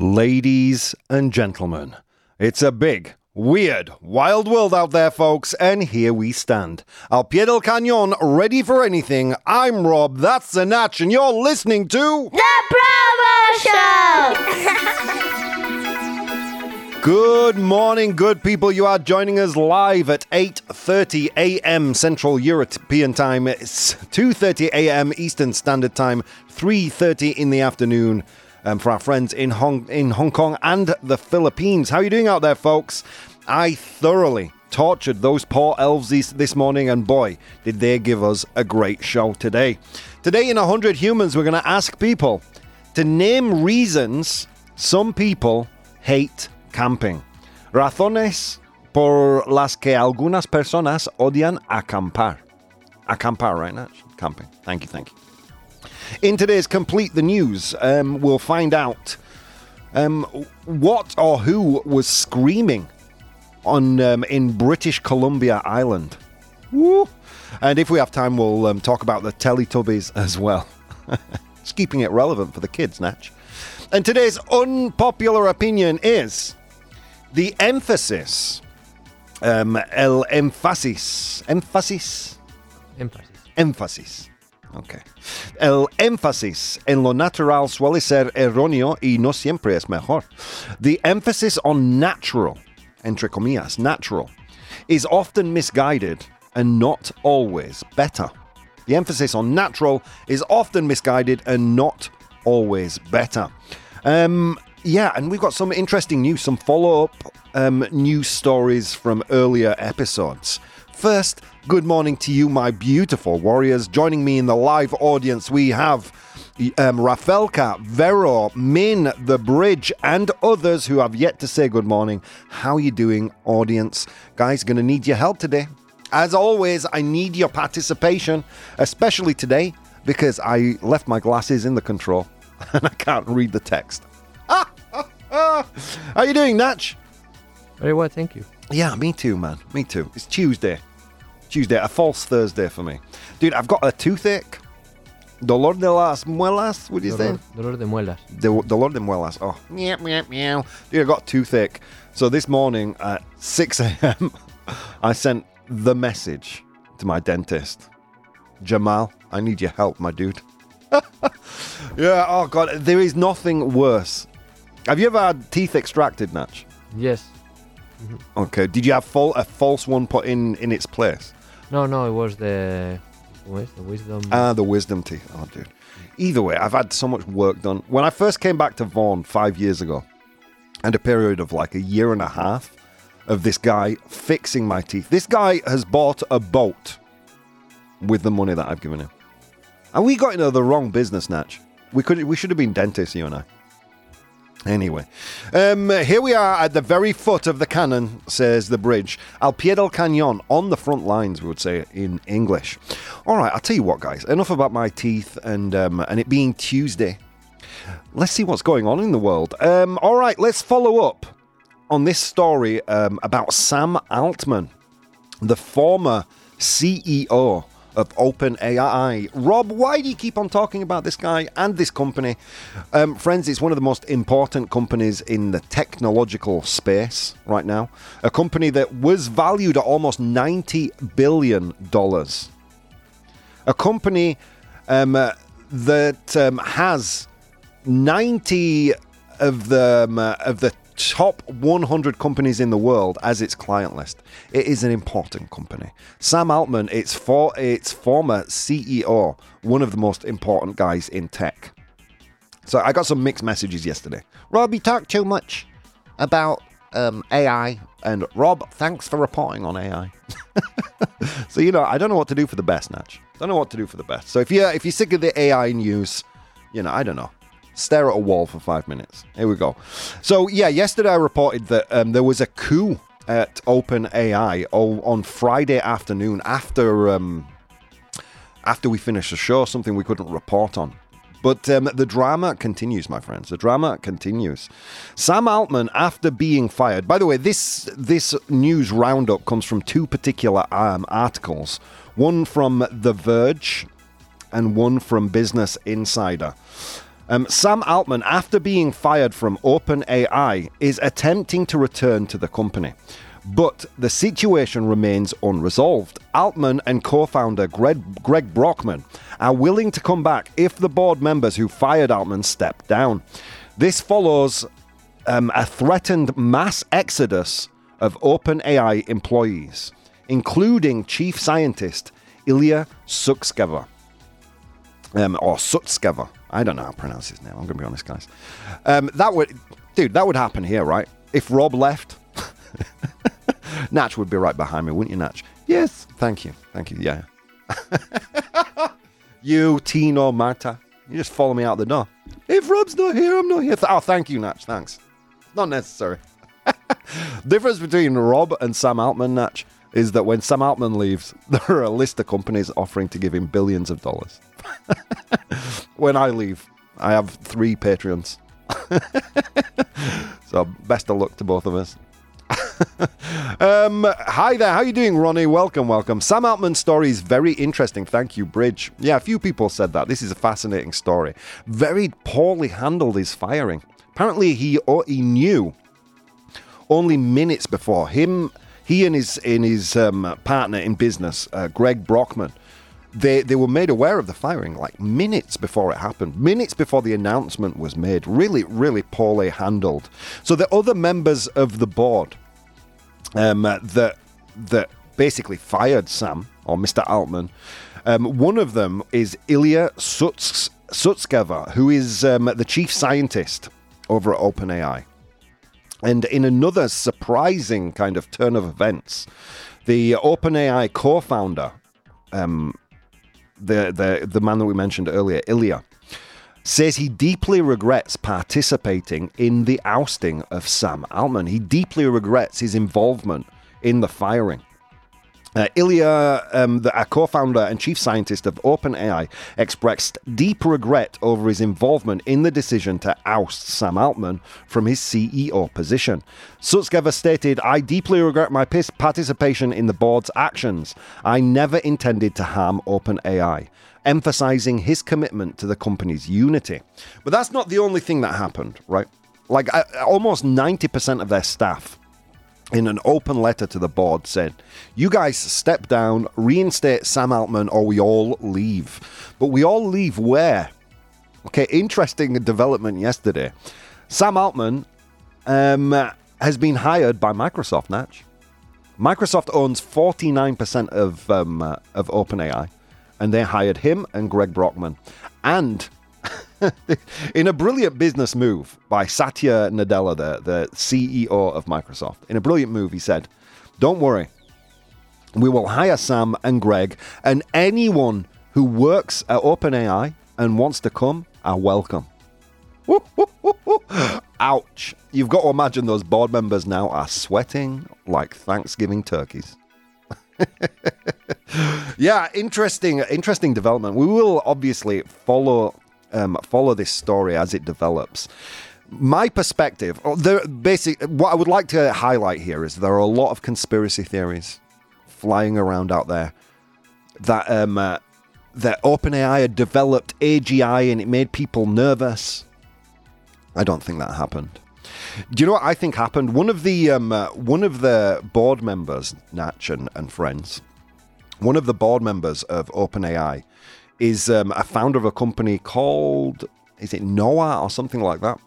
Ladies and gentlemen, it's a big, weird, wild world out there, folks, and here we stand. Al pie del cañón, ready for anything. I'm Rob, that's the Natch, and you're listening to... The ProBoh Show! Good morning, good people. You are joining us live at 8:30 a.m. Central European Time. It's 2:30 a.m. Eastern Standard Time, 3:30 in the afternoon um, for our friends in Hong in Hong Kong and the Philippines. How are you doing out there, folks? I thoroughly tortured those poor elves this, morning, and boy, did they give us a great show today. Today, in 100 Humans, we're going to ask people to name reasons some people hate camping. Razones por las que algunas personas odian acampar. Acampar, right, Natch? Camping. Thank you, thank you. In today's Complete the News, um, we'll find out um, what or who was screaming on um, in British Columbia Island. Woo! And if we have time, we'll um, talk about the Teletubbies as well. Just keeping it relevant for the kids, Natch. And today's unpopular opinion is the emphasis, um, el énfasis, énfasis, Énfasis. énfasis. Okay. El énfasis en lo natural suele ser erróneo y no siempre es mejor. The emphasis on natural, entre comillas, natural, is often misguided and not always better. The emphasis on natural is often misguided and not always better. Um, yeah, and we've got some interesting news, some follow up um, news stories from earlier episodes. First, good morning to you, my beautiful warriors. Joining me in the live audience, we have um, Rafelka, Vero, Min, The Bridge, and others who have yet to say good morning. How are you doing, audience? Guys, gonna need your help today. As always, I need your participation, especially today because I left my glasses in the control and I can't read the text. How are you doing, Natch? Very well, thank you. Yeah, me too, man. Me too. It's Tuesday. Tuesday, a false Thursday for me. Dude, I've got a toothache. Dolor de las muelas, would you say? Dolor, dolor de muelas. De- dolor de muelas. Oh, meow, meow, meow. Dude, I got toothache. So this morning at 6 a.m., I sent the message to my dentist. Jamal, I need your help, my dude. yeah, oh God, there is nothing worse. Have you ever had teeth extracted, Natch? Yes. Okay, did you have fal- a false one put in in its place? No, no, it was the. The wisdom? Ah, the wisdom teeth. Oh, dude. Either way, I've had so much work done. When I first came back to Vaughan five years ago, and a period of like a year and a half of this guy fixing my teeth. This guy has bought a boat with the money that I've given him, and we got into the wrong business, Natch. We could, we should have been dentists, you and I. Anyway, um, here we are at the very foot of the cannon, says the bridge. Al pie del cañón, on the front lines, we would say in English. All right, I'll tell you what, guys. Enough about my teeth and um, and it being Tuesday. Let's see what's going on in the world. Um, all right, let's follow up on this story um, about Sam Altman, the former CEO of OpenAI. Rob, why do you keep on talking about this guy and this company? Um, friends, it's one of the most important companies in the technological space right now. A company that was valued at almost $90 billion. A company um, uh, that um, has 90 of the, um, uh, of the top 100 companies in the world as its client list. It is an important company. Sam Altman, its for its former CEO, one of the most important guys in tech. So I got some mixed messages yesterday. Rob, you talk too much about um, AI, and Rob, thanks for reporting on AI. so you know, I don't know what to do for the best, Natch. I don't know what to do for the best. So if you if you're sick of the AI news, you know, I don't know stare at a wall for five minutes. Here we go. So, yeah, yesterday I reported that um, there was a coup at OpenAI on Friday afternoon after um, after we finished the show, something we couldn't report on. But um, the drama continues, my friends. The drama continues. Sam Altman, after being fired, by the way, this this news roundup comes from two particular um, articles. One from The Verge, and one from Business Insider. Um, Sam Altman, after being fired from OpenAI, is attempting to return to the company. But the situation remains unresolved. Altman and co founder Greg, Greg Brockman are willing to come back if the board members who fired Altman step down. This follows um, a threatened mass exodus of OpenAI employees, including chief scientist Ilya Sutskever. Um, or Sutskever. I don't know how to pronounce his name. I'm going to be honest, guys. Um, that would, dude, that would happen here, right? If Rob left, Natch would be right behind me, wouldn't you, Natch? Yes. Thank you. Thank you. Yeah. you, Tino, Marta, you just follow me out the door. If Rob's not here, I'm not here. Oh, thank you, Natch. Thanks. Not necessary. Difference between Rob and Sam Altman, Natch, is that when Sam Altman leaves, there are a list of companies offering to give him billions of dollars. when I leave, I have three Patreons. so best of luck to both of us. um, hi there, how are you doing, Ronnie? Welcome, welcome. Sam Altman's story is very interesting. Thank you, Bridge. Yeah, a few people said that. This is a fascinating story. Very poorly handled his firing. Apparently, he oh, he knew only minutes before him, he and his in his um, partner in business, uh, Greg Brockman. They, they were made aware of the firing like minutes before it happened, minutes before the announcement was made. Really, really poorly handled. So the other members of the board um, that that basically fired Sam or Mr. Altman. Um, one of them is Ilya Suts- Sutskever, who is um, the chief scientist over at OpenAI. And in another surprising kind of turn of events, the OpenAI co-founder, um, the the the man that we mentioned earlier, Ilya, says he deeply regrets participating in the ousting of Sam Altman. He deeply regrets his involvement in the firing. Uh, Ilya, um, the, a co-founder and chief scientist of OpenAI, expressed deep regret over his involvement in the decision to oust Sam Altman from his CEO position. Sutskever stated, "I deeply regret my participation in the board's actions. I never intended to harm OpenAI." Emphasizing his commitment to the company's unity. But that's not the only thing that happened, right? Like uh, almost 90% of their staff in an open letter to the board said, You guys step down, reinstate Sam Altman, or we all leave. But we all leave where? Okay, interesting development yesterday. Sam Altman um, has been hired by Microsoft, Natch. Microsoft owns 49% of, um, uh, of OpenAI, and they hired him and Greg Brockman. And in a brilliant business move by Satya Nadella, the, the CEO of Microsoft, in a brilliant move, he said, Don't worry, we will hire Sam and Greg, and anyone who works at OpenAI and wants to come are welcome. Ouch. You've got to imagine those board members now are sweating like Thanksgiving turkeys. yeah, interesting, interesting development. We will obviously follow um, follow this story as it develops. My perspective, oh, the basic, what I would like to highlight here is there are a lot of conspiracy theories flying around out there that um, uh, that OpenAI had developed AGI and it made people nervous. I don't think that happened. Do you know what I think happened? One of the um, uh, one of the board members, Natch and, and friends, one of the board members of OpenAI is um, a founder of a company called is it Noah or something like that.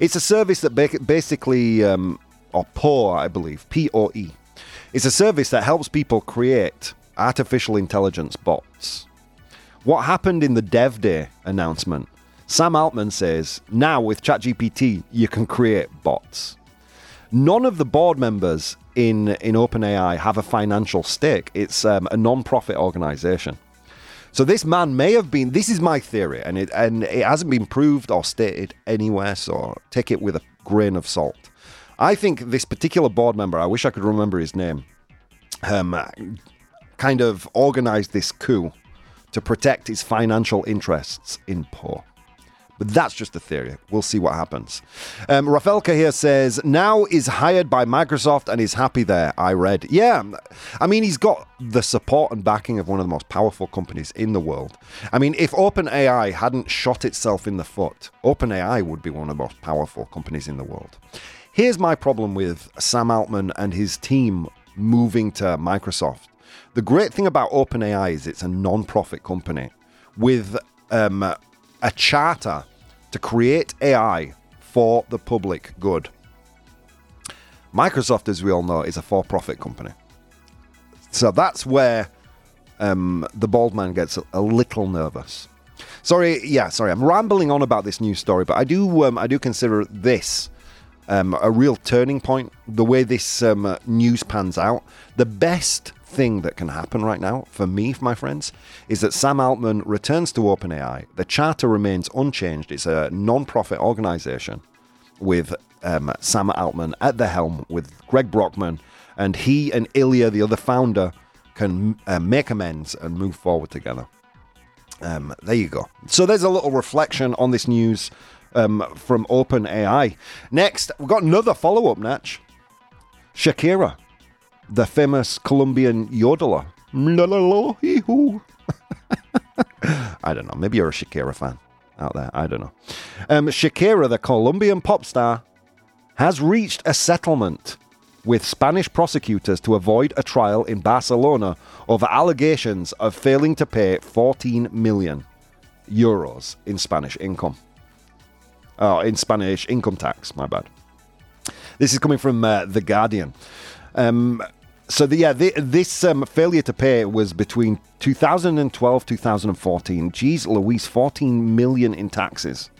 It's a service that ba- basically, um, or POE, I believe, P O E. It's a service that helps people create artificial intelligence bots. What happened in the Dev Day announcement? Sam Altman says now with ChatGPT you can create bots. None of the board members in in OpenAI have a financial stake. It's um, a non-profit organization. So this man may have been. This is my theory, and it and it hasn't been proved or stated anywhere. So take it with a grain of salt. I think this particular board member. I wish I could remember his name. Um, kind of organized this coup to protect his financial interests in Poe. But that's just a theory. We'll see what happens. Um, Rafaelka here says, now is hired by Microsoft and is happy there. I read. Yeah, I mean, he's got the support and backing of one of the most powerful companies in the world. I mean, if OpenAI hadn't shot itself in the foot, OpenAI would be one of the most powerful companies in the world. Here's my problem with Sam Altman and his team moving to Microsoft. The great thing about OpenAI is it's a non profit company with um, a charter to create AI for the public good. Microsoft, as we all know, is a for profit company. So that's where um, the bald man gets a, little nervous. Sorry, yeah, sorry, I'm rambling on about this news story, but I do, um, I do consider this um, a real turning point. The way this um, news pans out, the best thing that can happen right now for me, for my friends, is that Sam Altman returns to OpenAI. The charter remains unchanged. It's a non-profit organization with um, Sam Altman at the helm, with Greg Brockman, and he and Ilya, the other founder, can uh, make amends and move forward together. Um, there you go. So there's a little reflection on this news um, from OpenAI. Next, we've got another follow up, Natch. Shakira, the famous Colombian yodeler. I don't know. Maybe you're a Shakira fan out there. I don't know. Um, Shakira, the Colombian pop star, has reached a settlement with Spanish prosecutors to avoid a trial in Barcelona over allegations of failing to pay 14 million euros in Spanish income. Oh, in Spanish income tax, my bad. This is coming from uh, The Guardian. Um, so the, yeah, the, this um, failure to pay was between 2012 2014. Geez, Louise, 14 million in taxes.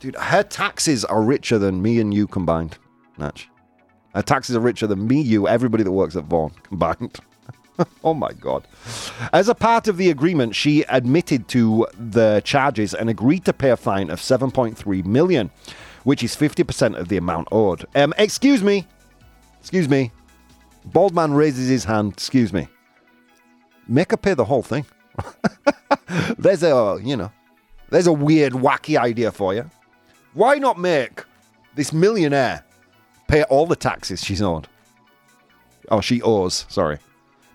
Dude, her taxes are richer than me and you combined, Natch. Her taxes are richer than me, you, everybody that works at Vaughan combined. oh my God. As a part of the agreement, she admitted to the charges and agreed to pay a fine of 7.3 million, which is 50% of the amount owed. Um, excuse me. Excuse me. Bald man raises his hand. Excuse me. Make her pay the whole thing. there's a, you know, there's a weird, wacky idea for you. Why not make this millionaire pay all the taxes she's owed? Oh, she owes, sorry.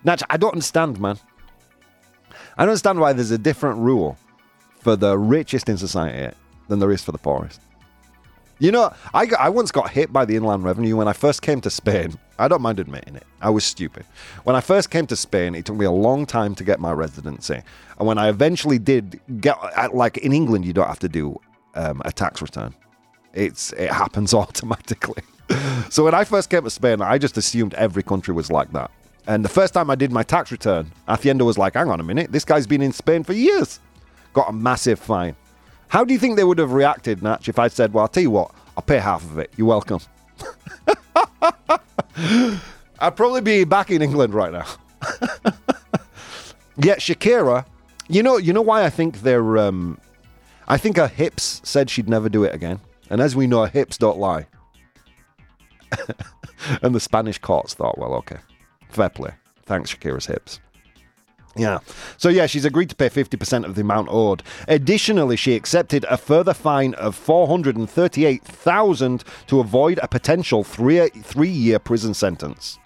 Natch, I don't understand, man. I don't understand why there's a different rule for the richest in society than there is for the poorest. You know, I, got, I once got hit by the Inland Revenue when I first came to Spain. I don't mind admitting it. I was stupid. When I first came to Spain, it took me a long time to get my residency. And when I eventually did get, like in England, you don't have to do um, a tax return. It's It happens automatically. so when I first came to Spain, I just assumed every country was like that. And the first time I did my tax return, Hacienda was like, hang on a minute, this guy's been in Spain for years. Got a massive fine. How do you think they would have reacted, Natch, if I'd said, well, I'll tell you what, I'll pay half of it. You're welcome. I'd probably be back in England right now. Yet Shakira, you know, you know why I think they're. Um, I think her hips said she'd never do it again, and as we know, her hips don't lie. and the Spanish courts thought, well, okay, fair play. Thanks, Shakira's hips. Yeah. So, yeah, she's agreed to pay 50% of the amount owed. Additionally, she accepted a further fine of 438000 to avoid a potential three, three year prison sentence.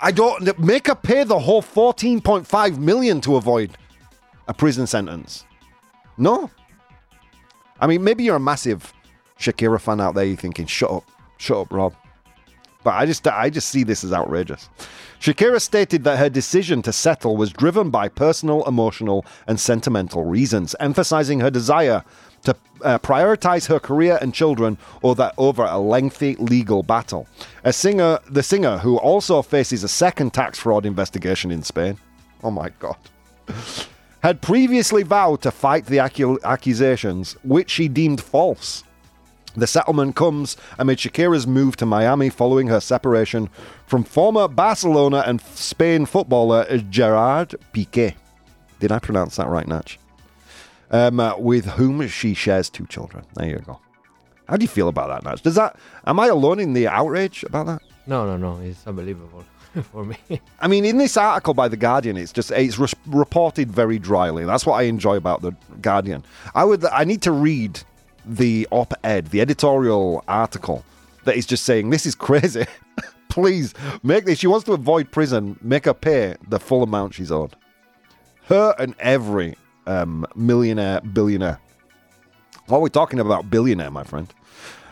I don't make her pay the whole 14.5 million to avoid a prison sentence. No. I mean, maybe you're a massive Shakira fan out there. You're thinking, "Shut up, shut up, Rob." But I just, I just see this as outrageous. Shakira stated that her decision to settle was driven by personal, emotional, and sentimental reasons, emphasizing her desire to uh, prioritize her career and children that over a lengthy legal battle. A singer, the singer who also faces a second tax fraud investigation in Spain. Oh my god. Had previously vowed to fight the accu- accusations, which she deemed false. The settlement comes amid Shakira's move to Miami following her separation from former Barcelona and Spain footballer Gerard Piqué. Did I pronounce that right, Natch? Um, uh, with whom she shares two children. There you go. How do you feel about that, Natch? Does that? Am I alone in the outrage about that? No, no, no. It's unbelievable for me. I mean, in this article by the Guardian, it's just it's re- reported very dryly. That's what I enjoy about the Guardian. I would I need to read the op-ed, the editorial article that is just saying this is crazy. Please make this. She wants to avoid prison. Make her pay the full amount she's owed. Her and every um, millionaire, billionaire. What are we talking about? Billionaire, my friend.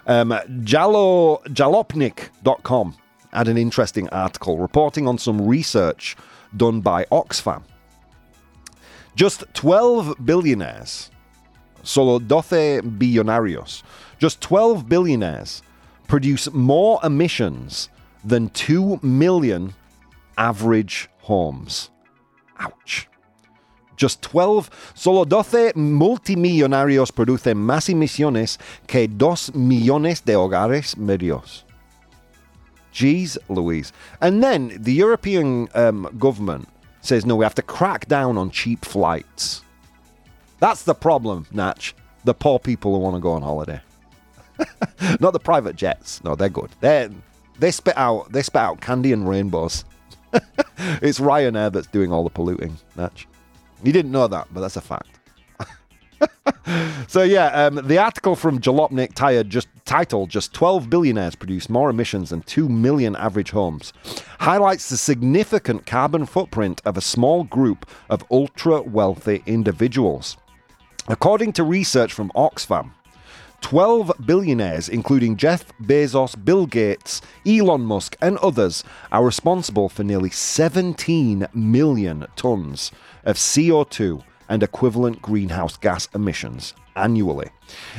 Um, Jalo, jalopnik.com had an interesting article reporting on some research done by Oxfam. Just 12 billionaires, solo 12 billonarios, just 12 billionaires produce more emissions than 2 million average homes. Ouch. Just 12, solo 12 multimillonarios producen más emisiones que 2 millones de hogares medios. Jeez Louise. And then the European um, government says, no, we have to crack down on cheap flights. That's the problem, Natch. The poor people who want to go on holiday. Not the private jets. No, they're good. They they spit out they spit out candy and rainbows. it's Ryanair that's doing all the polluting, Natch. You didn't know that, but that's a fact. so yeah, um, the article from Jalopnik tired just titled "Just 12 billionaires produce more emissions than 2 million average homes" highlights the significant carbon footprint of a small group of ultra wealthy individuals. According to research from Oxfam, 12 billionaires, including Jeff Bezos, Bill Gates, Elon Musk, and others, are responsible for nearly 17 million tons of CO2 and equivalent greenhouse gas emissions annually.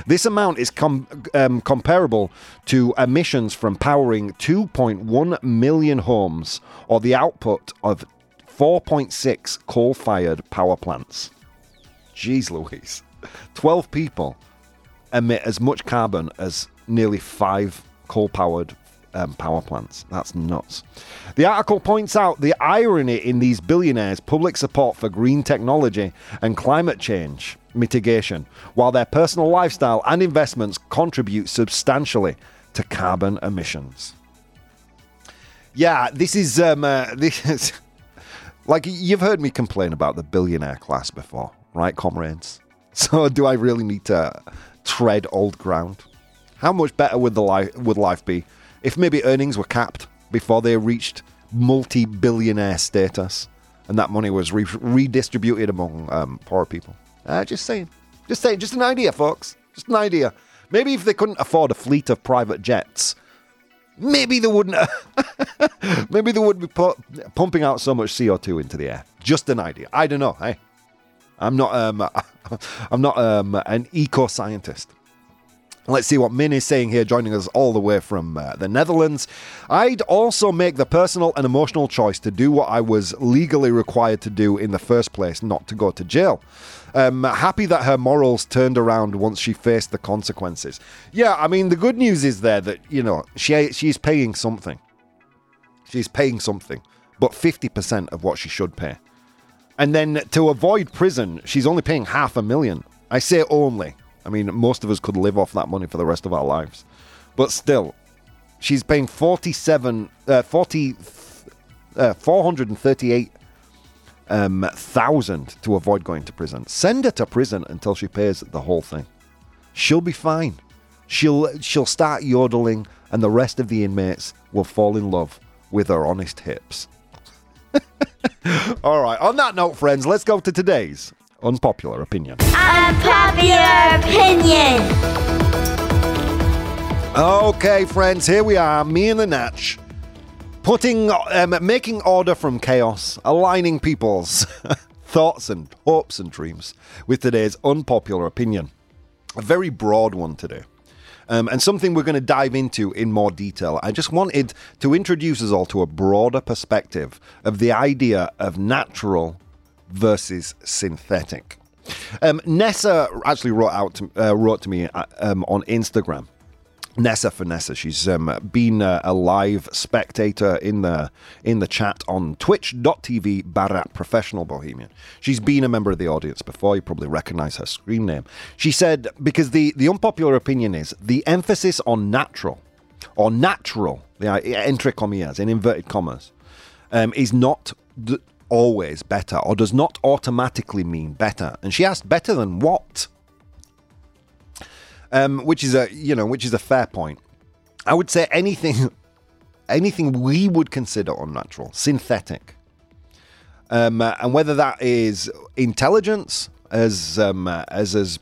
This amount is com- um, comparable to emissions from powering 2.1 million homes or the output of 4.6 coal fired power plants. Jeez Louise. 12 people emit as much carbon as nearly five coal powered um, power plants. That's nuts. The article points out the irony in these billionaires' public support for green technology and climate change mitigation, while their personal lifestyle and investments contribute substantially to carbon emissions. Yeah, this is um, uh, this is like you've heard me complain about the billionaire class before, right, comrades? So do I really need to tread old ground? How much better would the life would life be if maybe earnings were capped before they reached multi-billionaire status, and that money was re- redistributed among um, poor people? Uh, just saying, just saying, just an idea, folks. Just an idea. Maybe if they couldn't afford a fleet of private jets, maybe they wouldn't. maybe they wouldn't be pu- pumping out so much CO two into the air. Just an idea. I don't know. Hey, I'm not. Um, I'm not um, an eco scientist. Let's see what Min is saying here, joining us all the way from uh, the Netherlands. I'd also make the personal and emotional choice to do what I was legally required to do in the first place, not to go to jail. Um, happy that her morals turned around once she faced the consequences. Yeah, I mean, the good news is there that, you know, she she's paying something. She's paying something, but 50% of what she should pay. And then to avoid prison, she's only paying half a million. I say only. I mean, most of us could live off that money for the rest of our lives. But still, she's paying 47, uh, 40, uh, 438 um, thousand to avoid going to prison. Send her to prison until she pays the whole thing. She'll be fine. She'll she'll start yodeling, and the rest of the inmates will fall in love with her honest hips. All right. On that note, friends, let's go to today's unpopular opinion. Unpopular opinion. Okay, friends, here we are, me and the Natch, putting, um, making order from chaos, aligning people's thoughts and hopes and dreams with today's unpopular opinion. A very broad one today. Um, and something we're going to dive into in more detail. I just wanted to introduce us all to a broader perspective of the idea of natural versus synthetic. Um, Nessa actually wrote out to, uh, wrote to me uh, um, on Instagram. Nessa for Nessa, she's um, been uh, a live spectator in the in the chat on twitch.tv Barat Professional Bohemian. She's been a member of the audience before, you probably recognize her screen name. She said, because the, the unpopular opinion is the emphasis on natural or natural the entre comillas, in inverted commas, um, is not d- always better or does not automatically mean better. And she asked, better than what? Um, which is a you know which is a fair point. I would say anything anything we would consider unnatural, synthetic, um, uh, and whether that is intelligence, as um, uh, as has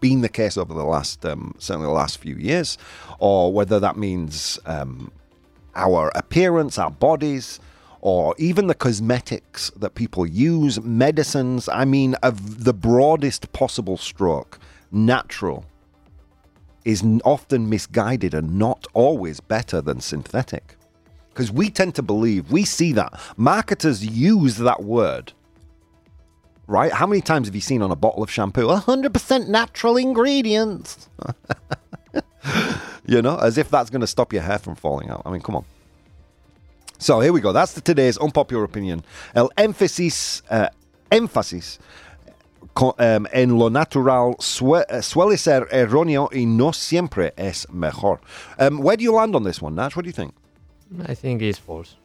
been the case over the last um, certainly the last few years, or whether that means um, our appearance, our bodies, or even the cosmetics that people use, medicines. I mean, of the broadest possible stroke, natural is often misguided and not always better than synthetic. Because we tend to believe, we see that. Marketers use that word. Right? How many times have you seen on a bottle of shampoo 100% natural ingredients? you know, as if that's going to stop your hair from falling out. I mean, come on. So here we go. That's the, today's unpopular opinion. El énfasis, uh, énfasis um, en lo natural eh, suele ser erróneo y no siempre es mejor. Um, where do you land on this one, Nash? What do you think? I think it's false.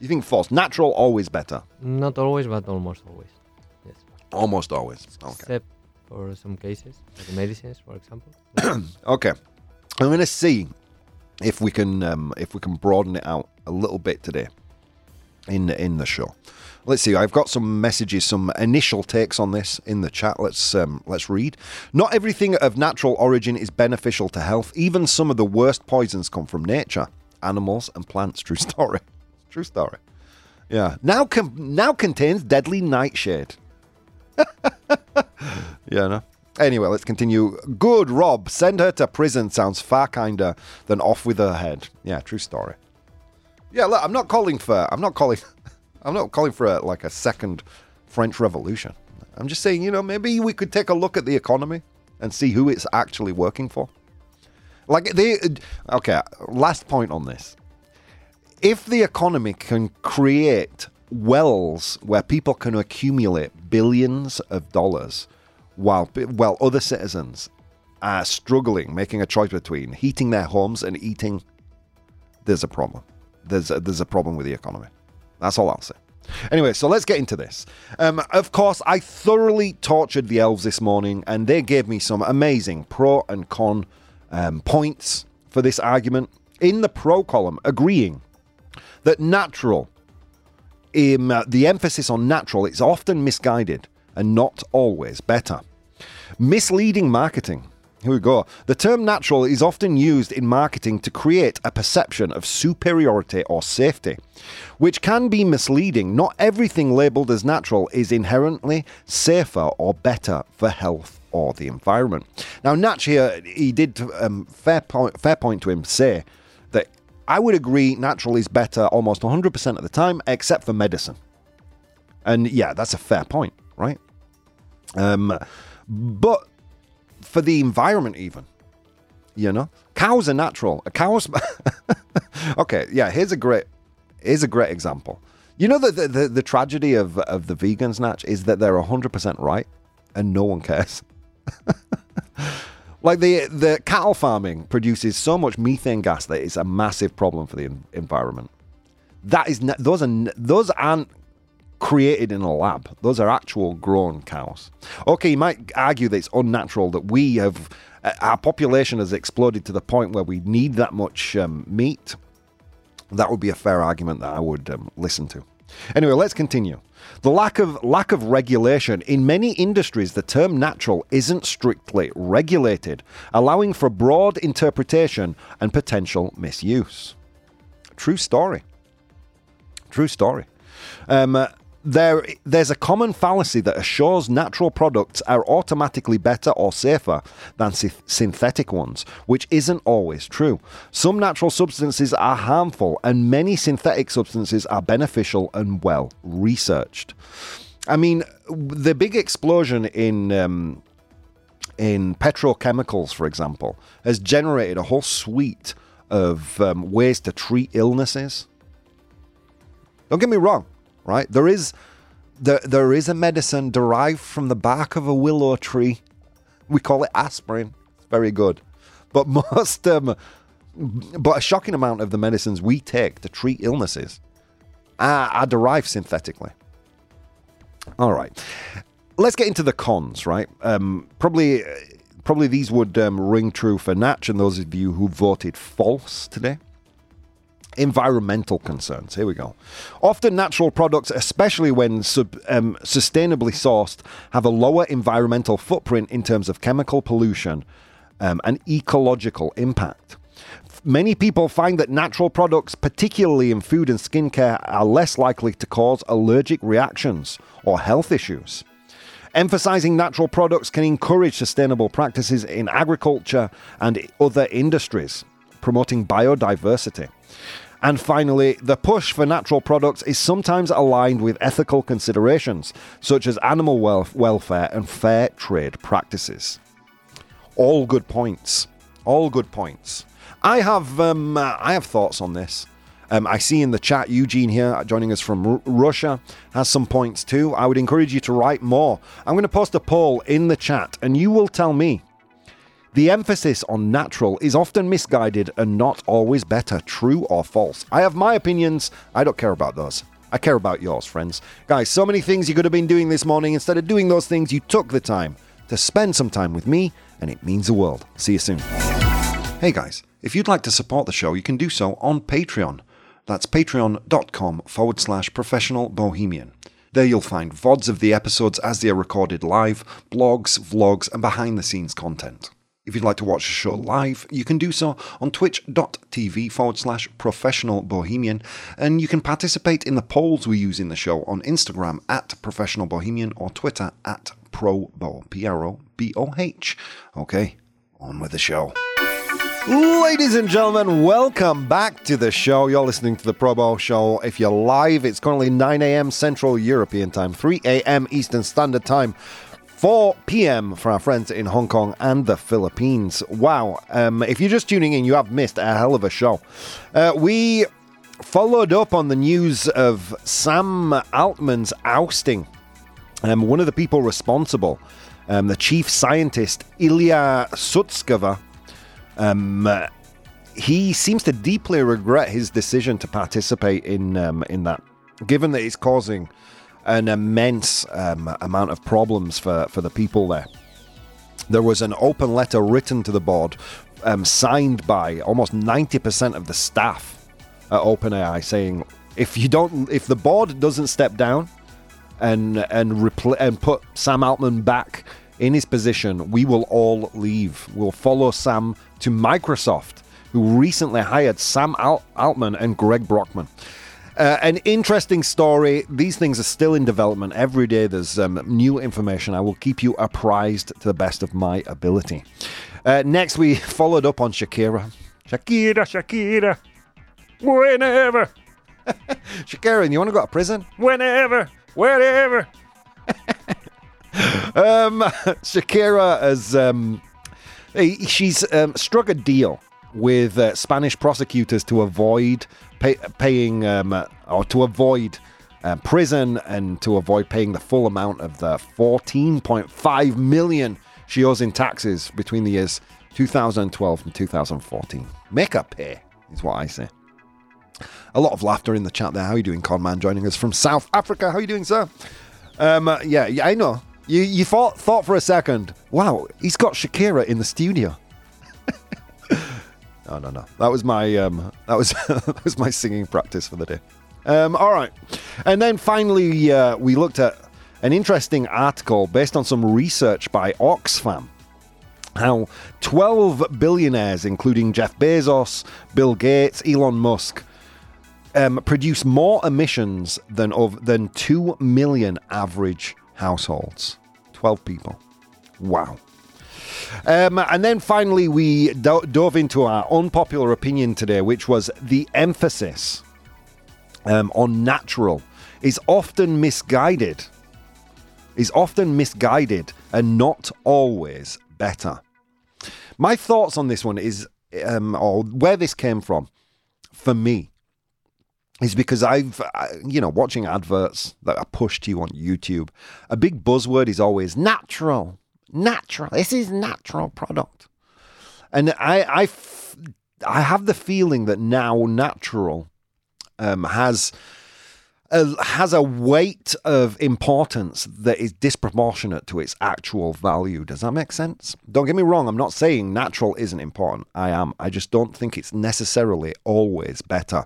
You think false? Natural always better? Not always, but almost always. Yes. Almost always. Okay. Except for some cases, like medicines, for example. okay. I'm going to see if we can um, if we can broaden it out a little bit today in in the show. Let's see. I've got some messages, some initial takes on this in the chat. Let's um, let's read. Not everything of natural origin is beneficial to health. Even some of the worst poisons come from nature, animals and plants. True story. True story. Yeah. Now com- now contains deadly nightshade. yeah. No. Anyway, let's continue. Good, Rob. Send her to prison sounds far kinder than off with her head. Yeah, true story. Yeah, look, I'm not calling for. I'm not calling. I'm not calling for a, like a second French Revolution. I'm just saying, you know, maybe we could take a look at the economy and see who it's actually working for. Like they, okay. Last point on this: if the economy can create wells where people can accumulate billions of dollars, while while other citizens are struggling, making a choice between heating their homes and eating, there's a problem. There's a, there's a problem with the economy. That's all I'll say. Anyway, so let's get into this. Um, of course, I thoroughly tortured the elves this morning, and they gave me some amazing pro and con um, points for this argument. In the pro column, agreeing that natural, um, uh, the emphasis on natural, is often misguided and not always better. Misleading marketing. Here we go. The term natural is often used in marketing to create a perception of superiority or safety, which can be misleading. Not everything labeled as natural is inherently safer or better for health or the environment. Now, Natch here, he did um, fair point, fair point to him say that I would agree natural is better almost 100% of the time, except for medicine. And yeah, that's a fair point, right? Um, but for the environment, even. You know, cows are natural. A cow's okay. Yeah, here's a great here's a great example. You know the the, the, tragedy of of the vegans, Natch, is that they're hundred percent right, and no one cares. like the the cattle farming produces so much methane gas that it's a massive problem for the environment. That is those are those aren't created in a lab. Those are actual grown cows. Okay, you might argue that it's unnatural that we have, uh, our population has exploded to the point where we need that much um, meat. That would be a fair argument that I would um, listen to. Anyway, let's continue. The lack of lack of regulation in many industries, the term natural isn't strictly regulated, allowing for broad interpretation and potential misuse. True story. True story. Um, uh, there, there's a common fallacy that assures natural products are automatically better or safer than synthetic ones, which isn't always true. Some natural substances are harmful, and many synthetic substances are beneficial and well researched. I mean, the big explosion in um, in petrochemicals, for example, has generated a whole suite of um, ways to treat illnesses. Don't get me wrong right? There is there, there is a medicine derived from the bark of a willow tree. We call it aspirin. It's very good. But most um, but a shocking amount of the medicines we take to treat illnesses are, are derived synthetically. All right, let's get into the cons. Right, um, probably, probably these would um, ring true for Natch and those of you who voted false today. Environmental concerns. Here we go. Often, natural products, especially when sub, um, sustainably sourced, have a lower environmental footprint in terms of chemical pollution um, and ecological impact. Many people find that natural products, particularly in food and skincare, are less likely to cause allergic reactions or health issues. Emphasizing natural products can encourage sustainable practices in agriculture and other industries, promoting biodiversity. And finally, the push for natural products is sometimes aligned with ethical considerations, such as animal welfare and fair trade practices. All good points. All good points. I have um, I have thoughts on this. Um, I see in the chat Eugene here joining us from R- Russia has some points too. I would encourage you to write more. I'm going to post a poll in the chat, and you will tell me the emphasis on natural is often misguided and not always better, true or false. I have my opinions, I don't care about those. I care about yours, friends. Guys, so many things you could have been doing this morning. Instead of doing those things, you took the time to spend some time with me, and it means the world. See you soon. Hey guys, if you'd like to support the show, you can do so on Patreon. That's patreon.com forward slash professional bohemian. There you'll find VODs of the episodes as they are recorded live, blogs, vlogs, and behind the scenes content. If you'd like to watch the show live, you can do so on twitch.tv forward slash professional bohemian, and you can participate in the polls we use in the show on Instagram at professional bohemian or Twitter at proboh, P R O B O H. Okay, on with the show. Ladies and gentlemen, welcome back to the show. You're listening to the Pro ProBoh Show. If you're live, it's currently 9 a.m. Central European Time, 3 a.m. Eastern Standard Time. 4 p.m. for our friends in Hong Kong and the Philippines. Wow. Um, if you're just tuning in, you have missed a hell of a show. Uh, we followed up on the news of Sam Altman's ousting. Um, one of the people responsible, um, the chief scientist, Ilya Sutskever, um, he seems to deeply regret his decision to participate in um, in that, given that it's causing an immense um, amount of problems for, for the people there. There was an open letter written to the board, um, signed by almost 90% of the staff at OpenAI, saying if you don't, if the board doesn't step down and and repl- and put Sam Altman back in his position, we will all leave. We'll follow Sam to Microsoft, who recently hired Sam Alt- Altman and Greg Brockman. Uh, an interesting story. These things are still in development. Every day there's um, new information. I will keep you apprised to the best of my ability. Uh, next, we followed up on Shakira. Shakira, Shakira. Whenever. Shakira, and you want to go to prison? Whenever. Wherever. um, Shakira has. Um, she's um, struck a deal with uh, Spanish prosecutors to avoid pay, paying um, uh, or to avoid uh, prison and to avoid paying the full amount of the 14.5 million she owes in taxes between the years 2012 and 2014. Make her pay, is what I say. A lot of laughter in the chat there. How are you doing, Conman? Joining us from South Africa. How are you doing, sir? Um, uh, yeah, yeah, I know. You you thought thought for a second. Wow, he's got Shakira in the studio. No, no, no. That was my um, that was that was my singing practice for the day. Um, all right, and then finally uh, we looked at an interesting article based on some research by Oxfam. How 12 billionaires, including Jeff Bezos, Bill Gates, Elon Musk, um, produce more emissions than of than two million average households. 12 people. Wow. Um, and then finally, we do- dove into our unpopular opinion today, which was the emphasis um, on natural is often misguided. Is often misguided and not always better. My thoughts on this one is, um, or where this came from, for me, is because I've, you know, watching adverts that are pushed to you on YouTube, a big buzzword is always natural, natural. This is natural product. And I, I f- I have the feeling that now natural um, has a, has a weight of importance that is disproportionate to its actual value. Does that make sense? Don't get me wrong. I'm not saying natural isn't important. I am. I just don't think it's necessarily always better.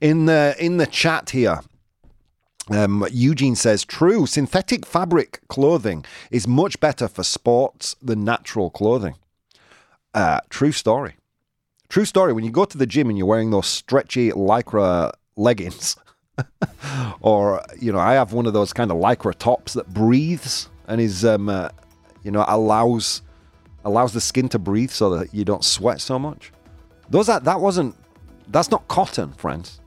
In the in the chat here. Um, Eugene says, true, synthetic fabric clothing is much better for sports than natural clothing. Uh, true story. True story. When you go to the gym and you're wearing those stretchy lycra leggings, or you know, I have one of those kind of lycra tops that breathes and is, um, uh, you know, allows allows the skin to breathe so that you don't sweat so much. Those that that wasn't that's not cotton, friends.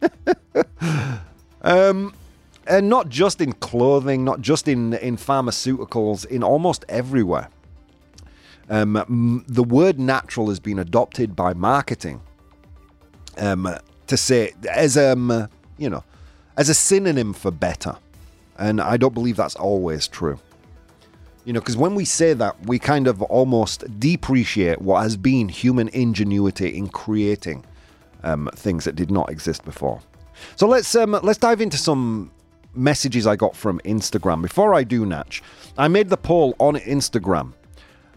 um, and not just in clothing, not just in in pharmaceuticals, in almost everywhere. Um, the word natural has been adopted by marketing um, to say as um, you know as a synonym for better, and I don't believe that's always true. You know, because when we say that, we kind of almost depreciate what has been human ingenuity in creating um, things that did not exist before. So let's um, let's dive into some messages I got from Instagram. Before I do, Natch, I made the poll on Instagram.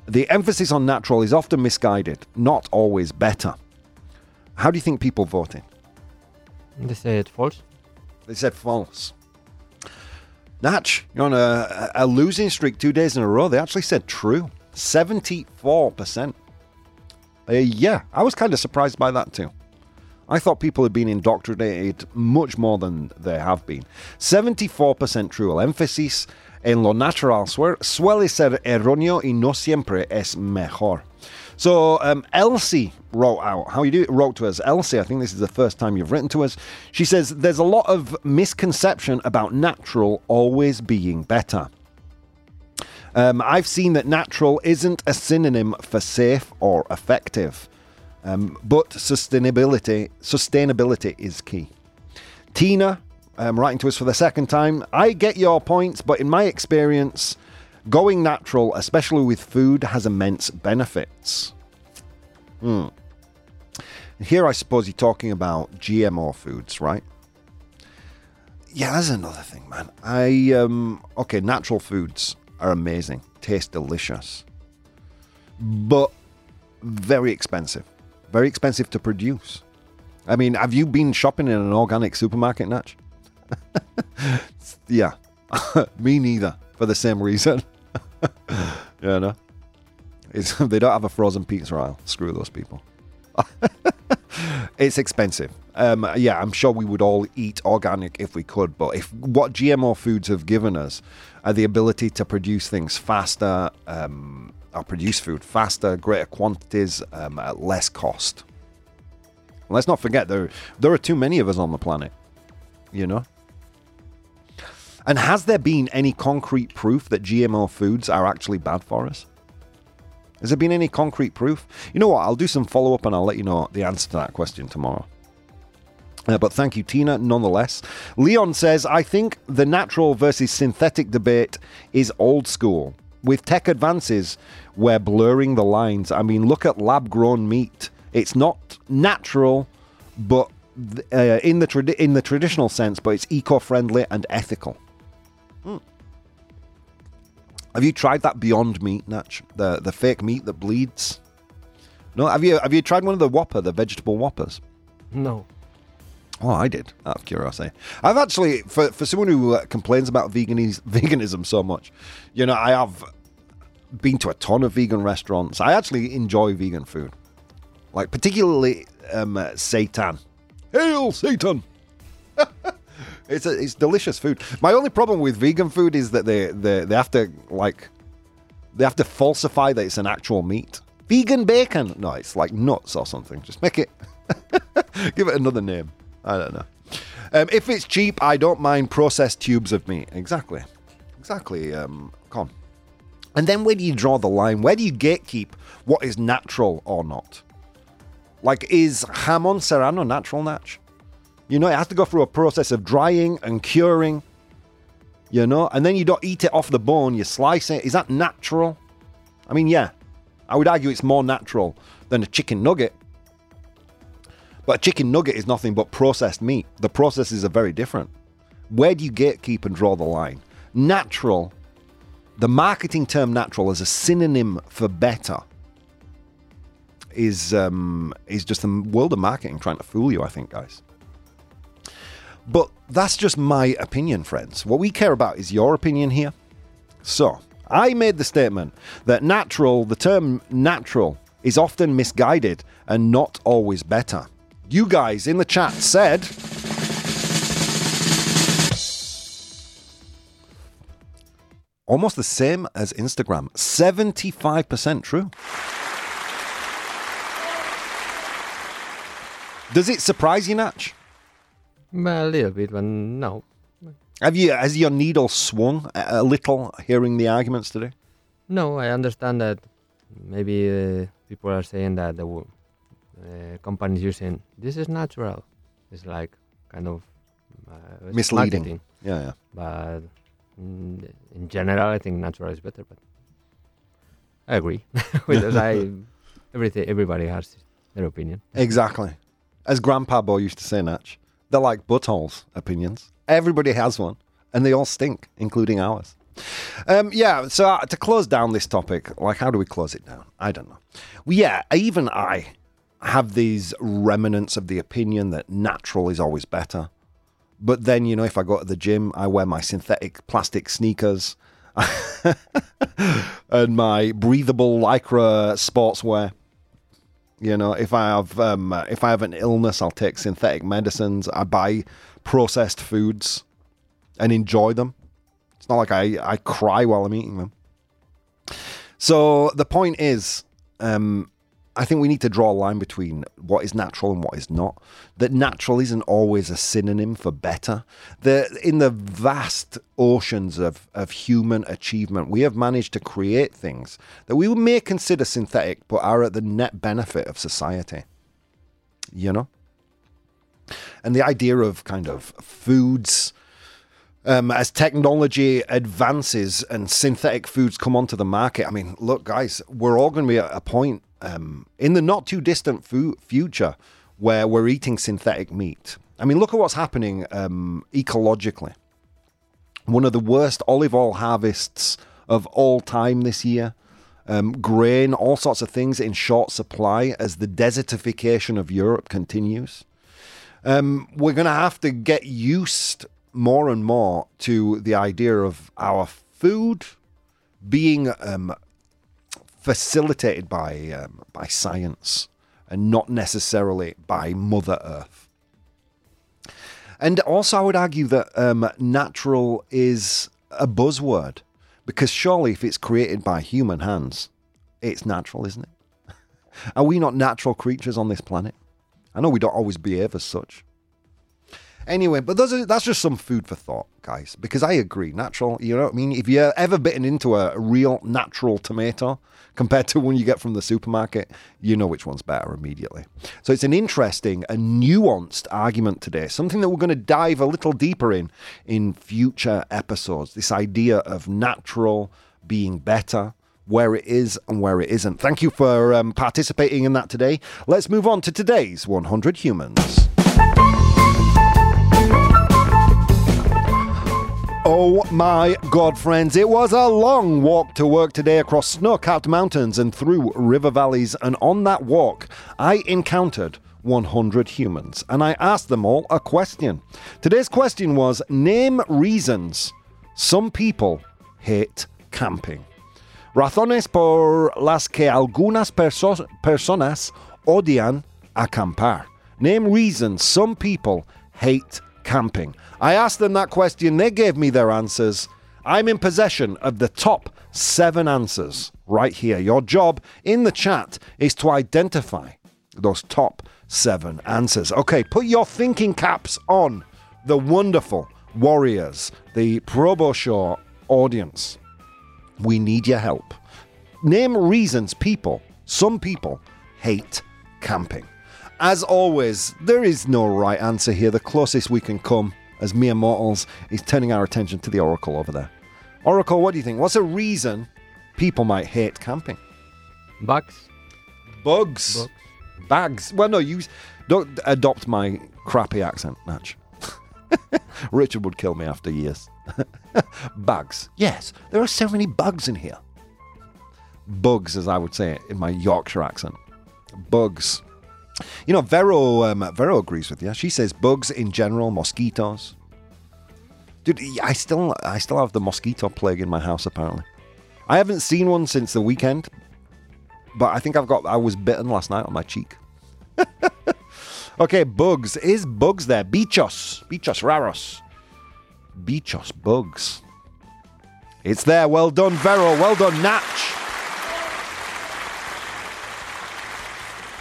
The emphasis on natural is often misguided, not always better. How do you think people voted? They said false. They said false. Natch, you're on a, a losing streak two days in a row. They actually said true. 74%. Uh, yeah, I was kind of surprised by that too. I thought people had been indoctrinated much more than they have been. 74% true. El énfasis en lo natural suele ser erróneo y no siempre es mejor. So um, Elsie wrote out how you do wrote to us. Elsie, I think this is the first time you've written to us. She says there's a lot of misconception about natural always being better. Um, I've seen that natural isn't a synonym for safe or effective, um, but sustainability sustainability is key. Tina, um, writing to us for the second time, I get your points, but in my experience, going natural, especially with food, has immense benefits. Hmm. Here, I suppose you're talking about GMO foods, right? Yeah, that's another thing, man. I um okay, natural foods are amazing, taste delicious, but very expensive. Very expensive to produce. I mean, have you been shopping in an organic supermarket, Natch? yeah, me neither. For the same reason. yeah, no. It's, they don't have a frozen pizza aisle. Screw those people. it's expensive. Um, yeah, I'm sure we would all eat organic if we could, but if what GMO foods have given us are the ability to produce things faster, um, or produce food faster, greater quantities, um, at less cost. Let's not forget there there are too many of us on the planet. You know. And has there been any concrete proof that GMO foods are actually bad for us? Has there been any concrete proof? You know what? I'll do some follow up and I'll let you know the answer to that question tomorrow. Uh, but thank you, Tina, nonetheless. Leon says, I think the natural versus synthetic debate is old school. With tech advances, we're blurring the lines. I mean, look at lab grown meat. It's not natural, but uh, in the in the traditional sense, but it's eco friendly and ethical. Hmm. Have you tried that Beyond Meat, Natch? The the fake meat that bleeds? No, have you have you tried one of the Whopper, the vegetable Whoppers? No. Oh, I did. Out of curiosity, I've actually for for someone who uh, complains about veganism, veganism so much, you know, I have been to a ton of vegan restaurants. I actually enjoy vegan food, like particularly um, uh. Hail Satan! it's a, it's delicious food. My only problem with vegan food is that they, they they have to like they have to falsify that it's an actual meat. Vegan bacon. No, it's like nuts or something. Just make it give it another name. I don't know. Um, if it's cheap, I don't mind processed tubes of meat. Exactly. Exactly. Um, come on. And then where do you draw the line? Where do you gatekeep what is natural or not? Like, is jamon serrano natural, Natch? You know, it has to go through a process of drying and curing, you know, and then you don't eat it off the bone, you slice it. Is that natural? I mean, yeah, I would argue it's more natural than a chicken nugget, But a chicken nugget is nothing but processed meat. The processes are very different. Where do you gatekeep and draw the line? Natural, the marketing term natural as a synonym for better is um, is just the world of marketing trying to fool you, I think, guys. But that's just my opinion, friends. What we care about is your opinion here. So, I made the statement that natural, the term natural, is often misguided and not always better. You guys in the chat said. Almost the same as Instagram. 75% true. Does it surprise you, Natch? A little bit, but no. Have you has your needle swung a little hearing the arguments today? No, I understand that maybe uh, people are saying that the uh, companies using this is natural. It's like kind of uh, Misleading. marketing. Yeah, yeah. But mm, in general, I think natural is better. But I agree because I everything everybody has their opinion. Exactly. As Grandpa Boy used to say, Natch, they're like buttholes opinions. Everybody has one, and they all stink, including ours. Um, yeah, so uh, to close down this topic, like how do we close it down? I don't know. Well, yeah, even I have these remnants of the opinion that natural is always better. But then, you know, if I go to the gym, I wear my synthetic plastic sneakers and my breathable lycra sportswear. You know, if I have um, if I have an illness, I'll take synthetic medicines. I buy processed foods and enjoy them. It's not like I, I cry while I'm eating them. So the point is, um, I think we need to draw a line between what is natural and what is not. That natural isn't always a synonym for better. The, in the vast oceans of, of human achievement, we have managed to create things that we may consider synthetic, but are at the net benefit of society. You know? And the idea of kind of foods um, as technology advances and synthetic foods come onto the market, I mean, look, guys, we're all going to be at a point um, in the not too distant fu- future where we're eating synthetic meat. I mean, look at what's happening um, ecologically. One of the worst olive oil harvests of all time this year. Um, grain, all sorts of things in short supply as the desertification of Europe continues. Um, we're going to have to get used more and more to the idea of our food being um, facilitated by um, by science and not necessarily by Mother Earth. And also, I would argue that um, natural is a buzzword because surely, if it's created by human hands, it's natural, isn't it? Are we not natural creatures on this planet? I know we don't always behave as such. Anyway, but those are, that's just some food for thought, guys, because I agree. Natural, you know what I mean? If you're ever bitten into a real natural tomato compared to one you get from the supermarket, you know which one's better immediately. So it's an interesting and nuanced argument today, something that we're going to dive a little deeper in in future episodes. This idea of natural being better, where it is and where it isn't. Thank you for um, participating in that today. Let's move on to today's 100 Humans. Oh my god, friends, it was a long walk to work today across snow capped mountains and through river valleys. And on that walk, I encountered 100 humans and I asked them all a question. Today's question was Name reasons some people hate camping. Razones por las que algunas perso- personas odian acampar. Name reasons some people hate camping. I asked them that question, they gave me their answers. I'm in possession of the top seven answers right here. Your job in the chat is to identify those top seven answers. Okay, put your thinking caps on, the wonderful warriors, the ProBoh audience. We need your help. Name reasons people, some people, hate camping. As always, there is no right answer here. The closest we can come as mere mortals is turning our attention to the Oracle over there. Oracle, what do you think? What's a reason people might hate camping? Bugs. Bugs. Bugs. Bags. Well, no, use don't adopt my crappy accent, Natch. Richard would kill me after years. bugs. Yes, there are so many bugs in here. Bugs, as I would say it in my Yorkshire accent. Bugs. You know, Vero, um, Vero agrees with you. She says bugs in general, mosquitoes. Dude, I still, I still have the mosquito plague in my house. Apparently, I haven't seen one since the weekend, but I think I've got. I was bitten last night on my cheek. okay, bugs. Is bugs there? Bichos, bichos raros, bichos bugs. It's there. Well done, Vero. Well done, Natch.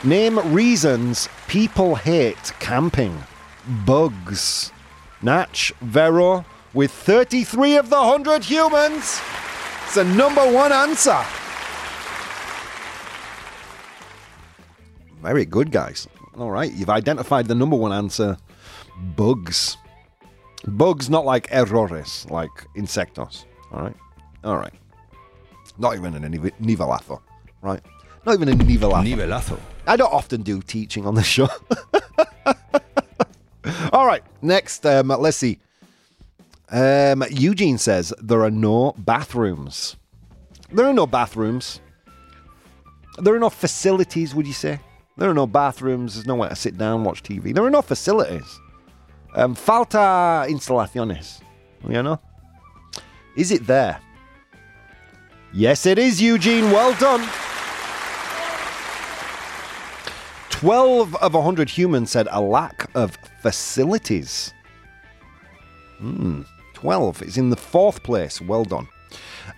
Name reasons people hate camping. Bugs. Natch, Vero, with 33 of the 100 humans. It's a number one answer. Very good, guys. All right, you've identified the number one answer bugs. Bugs, not like errores, like insectos. All right, all right. Not even a nive- nivelazo, right? Not even a nivelazo. Nivelazo. I don't often do teaching on the show. All right, next, um, let's see. Um, Eugene says there are no bathrooms. There are no bathrooms. There are no facilities, would you say? There are no bathrooms. There's nowhere to sit down, watch TV. There are no facilities. Um, falta instalaciones. You know? Is it there? Yes, it is, Eugene. Well done. 12 of 100 humans said a lack of facilities. Hmm, 12 is in the fourth place. Well done.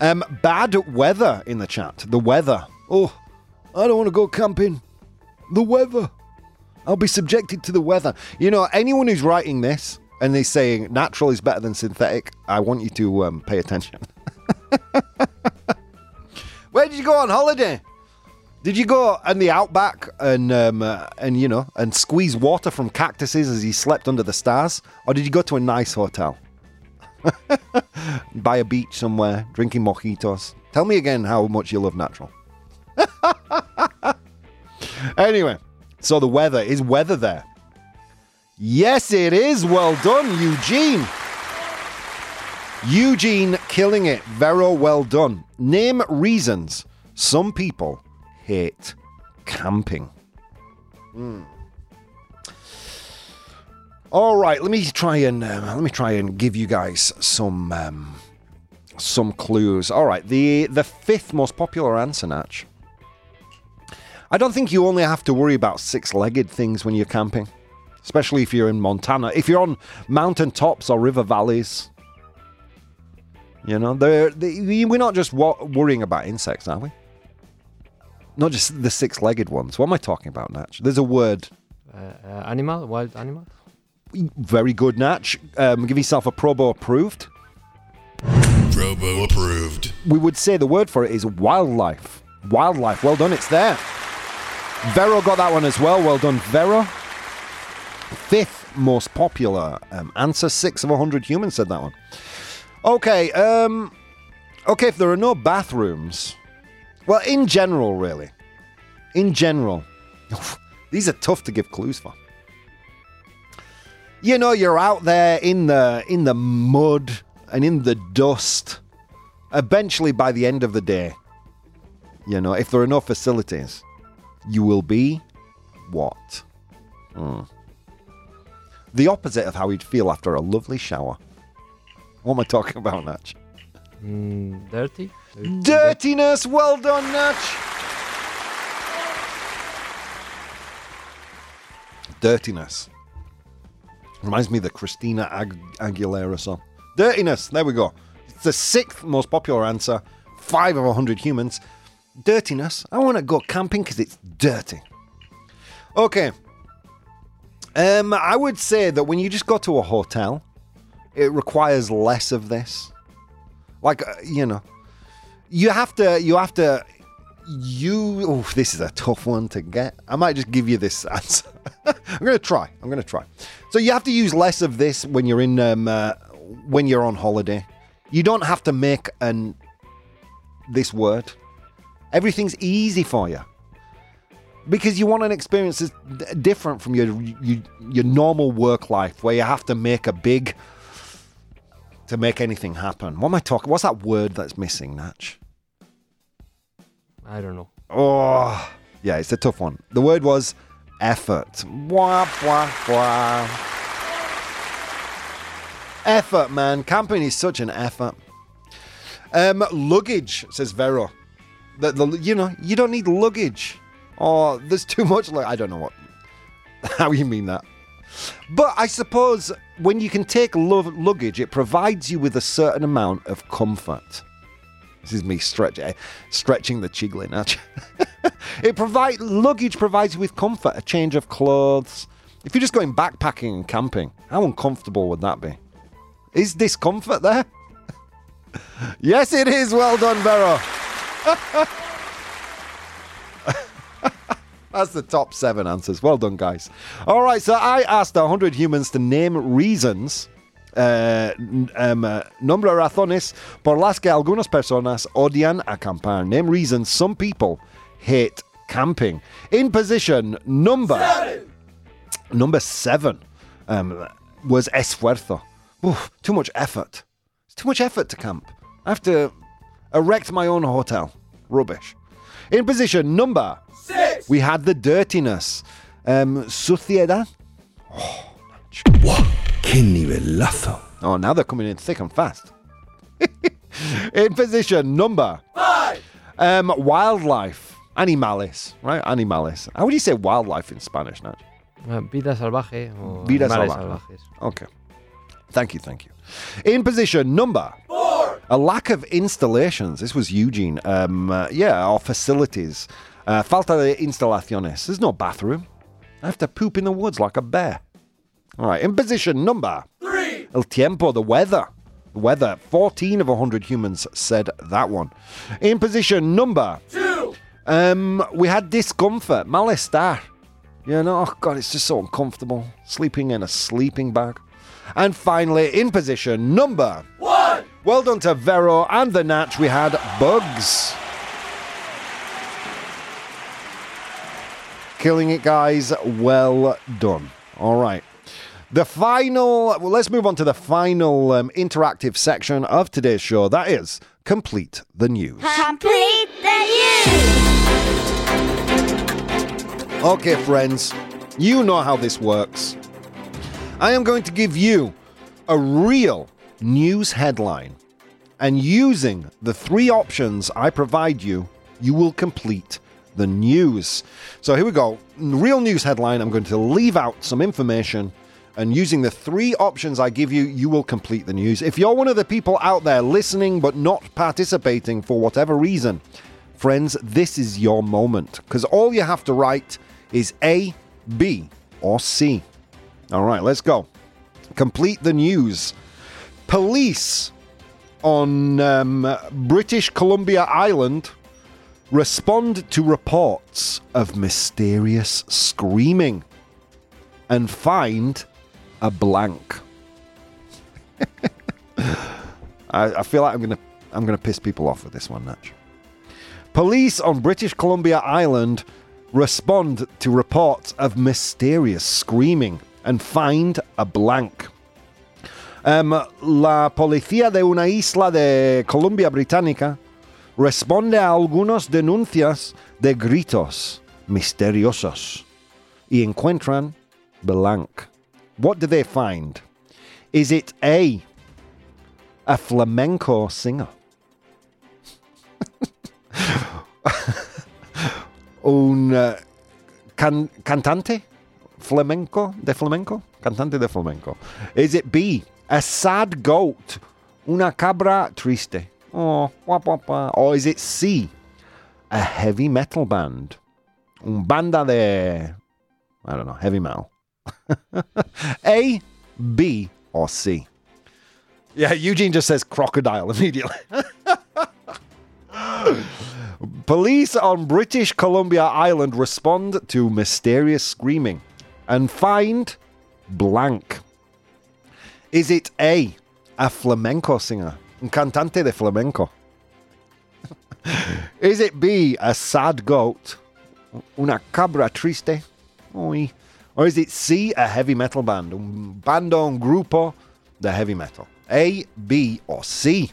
Um, bad weather in the chat. The weather. Oh, I don't want to go camping. The weather. I'll be subjected to the weather. You know, anyone who's writing this and they're saying natural is better than synthetic, I want you to um, pay attention. Where did you go on holiday? Did you go in the outback and um, uh, and you know and squeeze water from cactuses as you slept under the stars, or did you go to a nice hotel by a beach somewhere, drinking mojitos? Tell me again how much you love natural. anyway, so the weather is weather there. Yes, it is. Well done, Eugene. Eugene killing it. Vero, well done. Name reasons some people hate camping. Hmm. All right, let me try and um, let me try and give you guys some um, some clues. All right, the the fifth most popular answer, Natch. I don't think you only have to worry about six-legged things when you're camping, especially if you're in Montana. If you're on mountain tops or river valleys, you know, they, we're not just worrying about insects, are we? Not just the six-legged ones. What am I talking about, Natch? There's a word. Uh, uh, animal, wild animal. Very good, Natch. Um, give yourself a ProBoh approved. ProBoh approved. We would say the word for it is wildlife. Wildlife. Well done. It's there. Vero got that one as well. Well done, Vero. Fifth most popular um, answer. Six of a hundred humans said that one. Okay. Um, okay. If there are no bathrooms, well, in general, really, in general, these are tough to give clues for. You know, you're out there in the in the mud and in the dust. Eventually, by the end of the day, you know, if there are no facilities, you will be what? Hmm. The opposite of how you'd feel after a lovely shower. What am I talking about, Natch? Mm, dirty. Dirtiness. Well done, Natch. Dirtiness. Reminds me of the Christina Ag- Aguilera song. Dirtiness. There we go. It's the sixth most popular answer. Five of a hundred humans. Dirtiness. I want to go camping because it's dirty. Okay. Um, I would say that when you just go to a hotel, it requires less of this. Like uh, you know, you have to. You have to. You. Oh, this is a tough one to get. I might just give you this answer. I'm to try. I'm to try. So you have to use less of this when you're in um, uh, when you're on holiday. You don't have to make an this word. Everything's easy for you. because you want an experience that's different from your, your your normal work life where you have to make a big to make anything happen. What am I talking? What's that word that's missing, Natch? I don't know. Oh, yeah, it's a tough one. The word was effort. Wah, wah, wah. Effort, man. Camping is such an effort. Um, luggage, says Vero. The, the, you know, you don't need luggage. Oh, there's too much. Like I don't know what, how you mean that. But I suppose when you can take lu- luggage, it provides you with a certain amount of comfort. This is me stretch, eh, stretching the actually. it provide luggage provides you with comfort, a change of clothes. If you're just going backpacking and camping, how uncomfortable would that be? Is discomfort there? yes, it is. Well done, Vero. That's the top seven answers. Well done, guys. All right, so I asked 100 humans to name reasons, n- um, eh, nombre razones por las que algunas personas odian acampar. Name reasons some people hate camping. In position number number seven um, was esfuerzo. Oof, too much effort. It's too much effort to camp. I have to erect my own hotel. Rubbish. In position number six, we had the dirtiness. Um, suciedad. ¡Qué nivelazo! Oh, now they're coming in thick and fast. in position number five, um, wildlife. Animales, right? Animales. How would you say wildlife in Spanish, Nat? Uh, vida salvaje o Vida salvaje. salvajes. Okay. Thank you, thank you. In position number four, a lack of installations. This was Eugene. Um, uh, yeah, our facilities. Uh, falta de instalaciones. There's no bathroom. I have to poop in the woods like a bear. All right. In position number three, el tiempo, the weather. The weather. 14 of 100 humans said that one. In position number two, um, we had discomfort, malestar. You know, oh God, it's just so uncomfortable. Sleeping in a sleeping bag. And finally, in position number one. Well done to Vero and the Natch. We had bugs. Killing it, guys. Well done. All right. The final, well, let's move on to the final um, interactive section of today's show. That is Complete the News. Complete the news. Okay, friends, you know how this works. I am going to give you a real news headline, and using the three options I provide you, you will complete the news. So here we go. Real news headline. I'm going to leave out some information, and using the three options I give you, you will complete the news. If you're one of the people out there listening but not participating for whatever reason, friends, this is your moment because all you have to write is A, B, or C. All right, let's go. Complete the news. Police on um, British Columbia Island respond to reports of mysterious screaming and find a blank. I, I feel like I'm gonna I'm gonna piss people off with this one, Natch. Police on British Columbia Island respond to reports of mysterious screaming and find a blank. Um, la policía de una isla de Columbia Británica responde a algunos denuncias de gritos misteriosos y encuentran blank. What do they find? Is it A, a flamenco singer? un uh, can- cantante flamenco de flamenco cantante de flamenco is it b a sad goat una cabra triste oh wah, wah, wah. or is it c a heavy metal band? Un banda de i don't know heavy metal. A b or c? Yeah eugene just says crocodile immediately. Police on British Columbia Island respond to mysterious screaming and find blank. Is it A, a flamenco singer, un cantante de flamenco? Is it B, a sad goat, Una cabra triste? Oi. Or is it C, a heavy metal band? Un bando, un grupo de heavy metal. A, B, or C?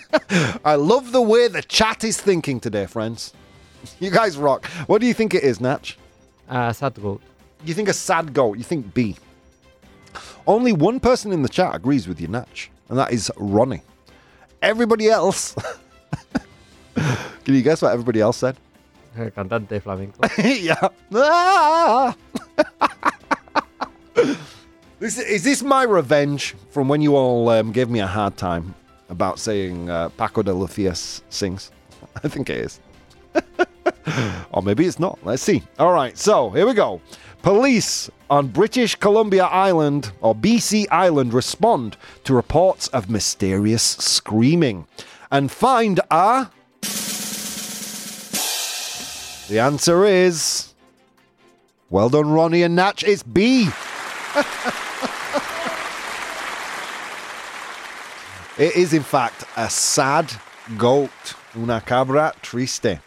I love the way the chat is thinking today, friends. You guys rock. What do you think it is, Natch? Uh, sad goat. You think a sad goat. You think B. Only one person in the chat agrees with you, Natch, and that is Ronnie. Everybody else. Can you guess what everybody else said? Cantante flamenco. yeah. Ah! this, is this my revenge from when you all um, gave me a hard time about saying uh, Paco de Lucia sings? I think it is. or maybe it's not. Let's see. All right, so here we go. Police on British Columbia Island or BC Island respond to reports of mysterious screaming and find a. The answer is. Well done, Ronnie and Natch. It's B. it is, in fact, a sad goat. Una cabra triste.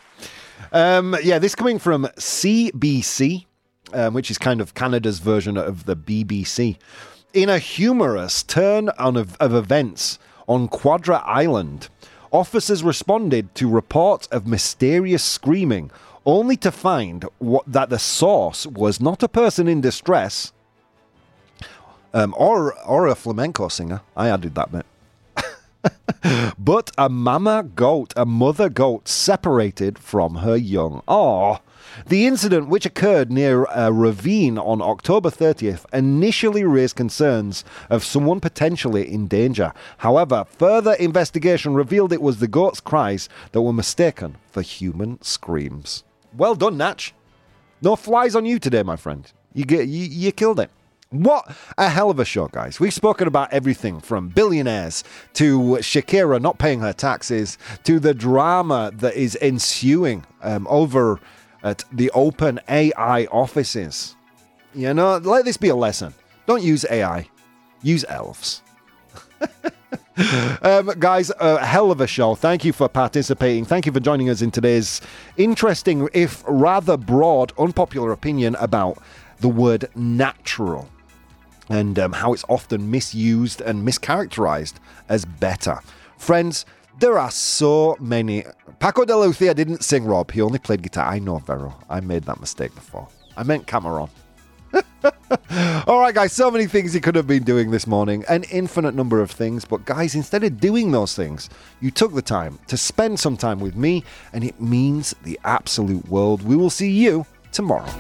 Um, yeah, this coming from CBC, um, which is kind of Canada's version of the BBC. In a humorous turn on of, of events on Quadra Island, officers responded to reports of mysterious screaming, only to find what, that the source was not a person in distress um, or, or a flamenco singer. I added that bit but a mama goat, a mother goat, separated from her young. Oh. The incident, which occurred near a ravine on October 30th, initially raised concerns of someone potentially in danger. However, further investigation revealed it was the goat's cries that were mistaken for human screams. Well done, Natch. No flies on you today, my friend. You get you, you killed it. What a hell of a show, guys. We've spoken about everything from billionaires to Shakira not paying her taxes to the drama that is ensuing um, over at the OpenAI offices. You know, let this be a lesson. Don't use AI, use elves. um, guys, a hell of a show. Thank you for participating. Thank you for joining us in today's interesting, if rather broad, unpopular opinion about the word natural and um, how it's often misused and mischaracterized as better. Friends, there are so many. Paco de Lucia didn't sing Rob, he only played guitar. I know, Vero. I made that mistake before. I meant Camarón. All right, guys, so many things he could have been doing this morning, an infinite number of things. But, guys, instead of doing those things, you took the time to spend some time with me, and it means the absolute world. We will see you tomorrow.